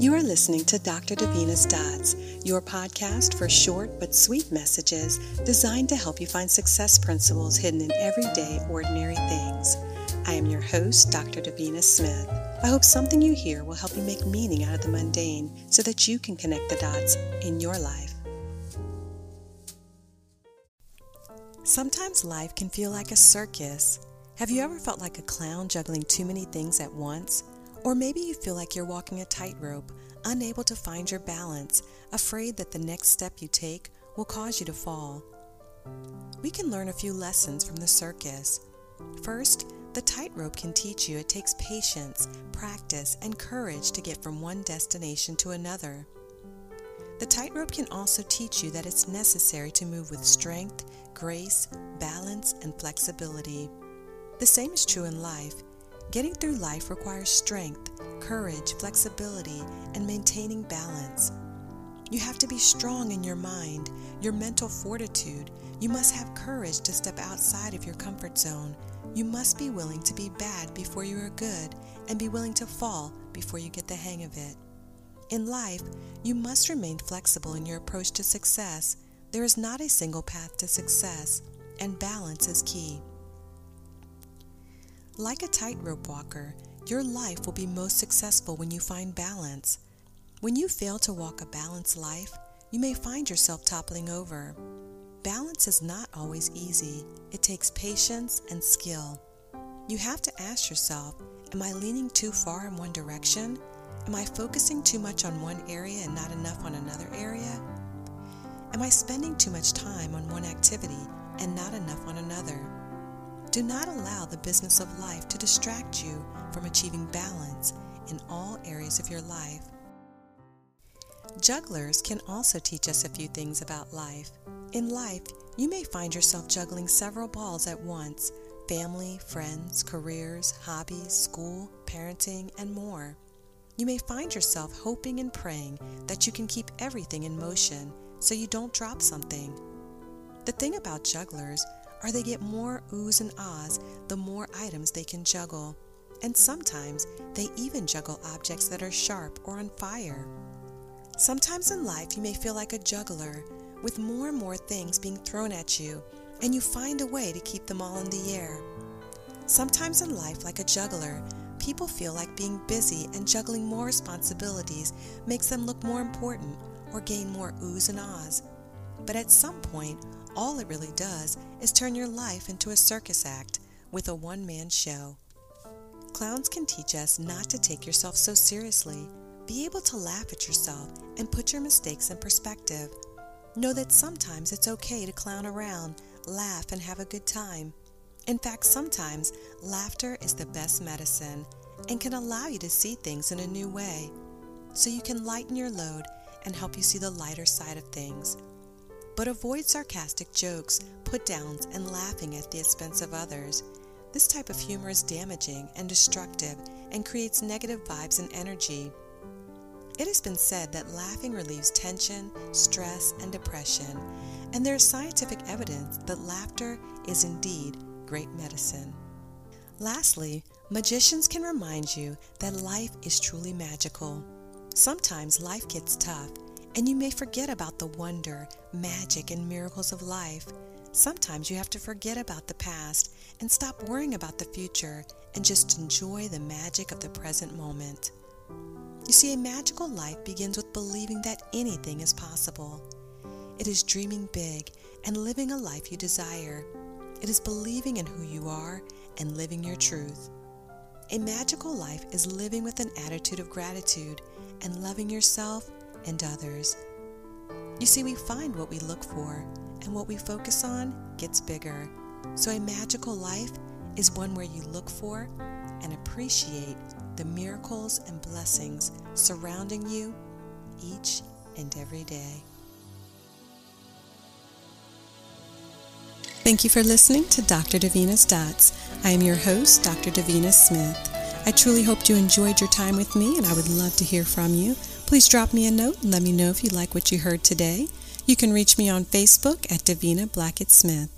You are listening to Dr. Davina's Dots, your podcast for short but sweet messages designed to help you find success principles hidden in everyday, ordinary things. I am your host, Dr. Davina Smith. I hope something you hear will help you make meaning out of the mundane so that you can connect the dots in your life. Sometimes life can feel like a circus. Have you ever felt like a clown juggling too many things at once? Or maybe you feel like you're walking a tightrope, unable to find your balance, afraid that the next step you take will cause you to fall. We can learn a few lessons from the circus. First, the tightrope can teach you it takes patience, practice, and courage to get from one destination to another. The tightrope can also teach you that it's necessary to move with strength, grace, balance, and flexibility. The same is true in life. Getting through life requires strength, courage, flexibility, and maintaining balance. You have to be strong in your mind, your mental fortitude. You must have courage to step outside of your comfort zone. You must be willing to be bad before you are good and be willing to fall before you get the hang of it. In life, you must remain flexible in your approach to success. There is not a single path to success, and balance is key. Like a tightrope walker, your life will be most successful when you find balance. When you fail to walk a balanced life, you may find yourself toppling over. Balance is not always easy, it takes patience and skill. You have to ask yourself Am I leaning too far in one direction? Am I focusing too much on one area and not enough on another area? Am I spending too much time on one activity and not enough on another? Do not allow the business of life to distract you from achieving balance in all areas of your life. Jugglers can also teach us a few things about life. In life, you may find yourself juggling several balls at once family, friends, careers, hobbies, school, parenting, and more. You may find yourself hoping and praying that you can keep everything in motion so you don't drop something. The thing about jugglers or they get more oohs and ahs the more items they can juggle. And sometimes they even juggle objects that are sharp or on fire. Sometimes in life you may feel like a juggler with more and more things being thrown at you, and you find a way to keep them all in the air. Sometimes in life, like a juggler, people feel like being busy and juggling more responsibilities makes them look more important or gain more oohs and ahs. But at some point, all it really does is turn your life into a circus act with a one man show. Clowns can teach us not to take yourself so seriously. Be able to laugh at yourself and put your mistakes in perspective. Know that sometimes it's okay to clown around, laugh, and have a good time. In fact, sometimes laughter is the best medicine and can allow you to see things in a new way. So you can lighten your load and help you see the lighter side of things but avoid sarcastic jokes, put downs, and laughing at the expense of others. This type of humor is damaging and destructive and creates negative vibes and energy. It has been said that laughing relieves tension, stress, and depression, and there is scientific evidence that laughter is indeed great medicine. Lastly, magicians can remind you that life is truly magical. Sometimes life gets tough and you may forget about the wonder, magic, and miracles of life. Sometimes you have to forget about the past and stop worrying about the future and just enjoy the magic of the present moment. You see, a magical life begins with believing that anything is possible. It is dreaming big and living a life you desire. It is believing in who you are and living your truth. A magical life is living with an attitude of gratitude and loving yourself and others. You see, we find what we look for, and what we focus on gets bigger. So, a magical life is one where you look for and appreciate the miracles and blessings surrounding you each and every day. Thank you for listening to Dr. Davina's Dots. I am your host, Dr. Davina Smith. I truly hope you enjoyed your time with me, and I would love to hear from you. Please drop me a note and let me know if you like what you heard today. You can reach me on Facebook at Davina Blackett Smith.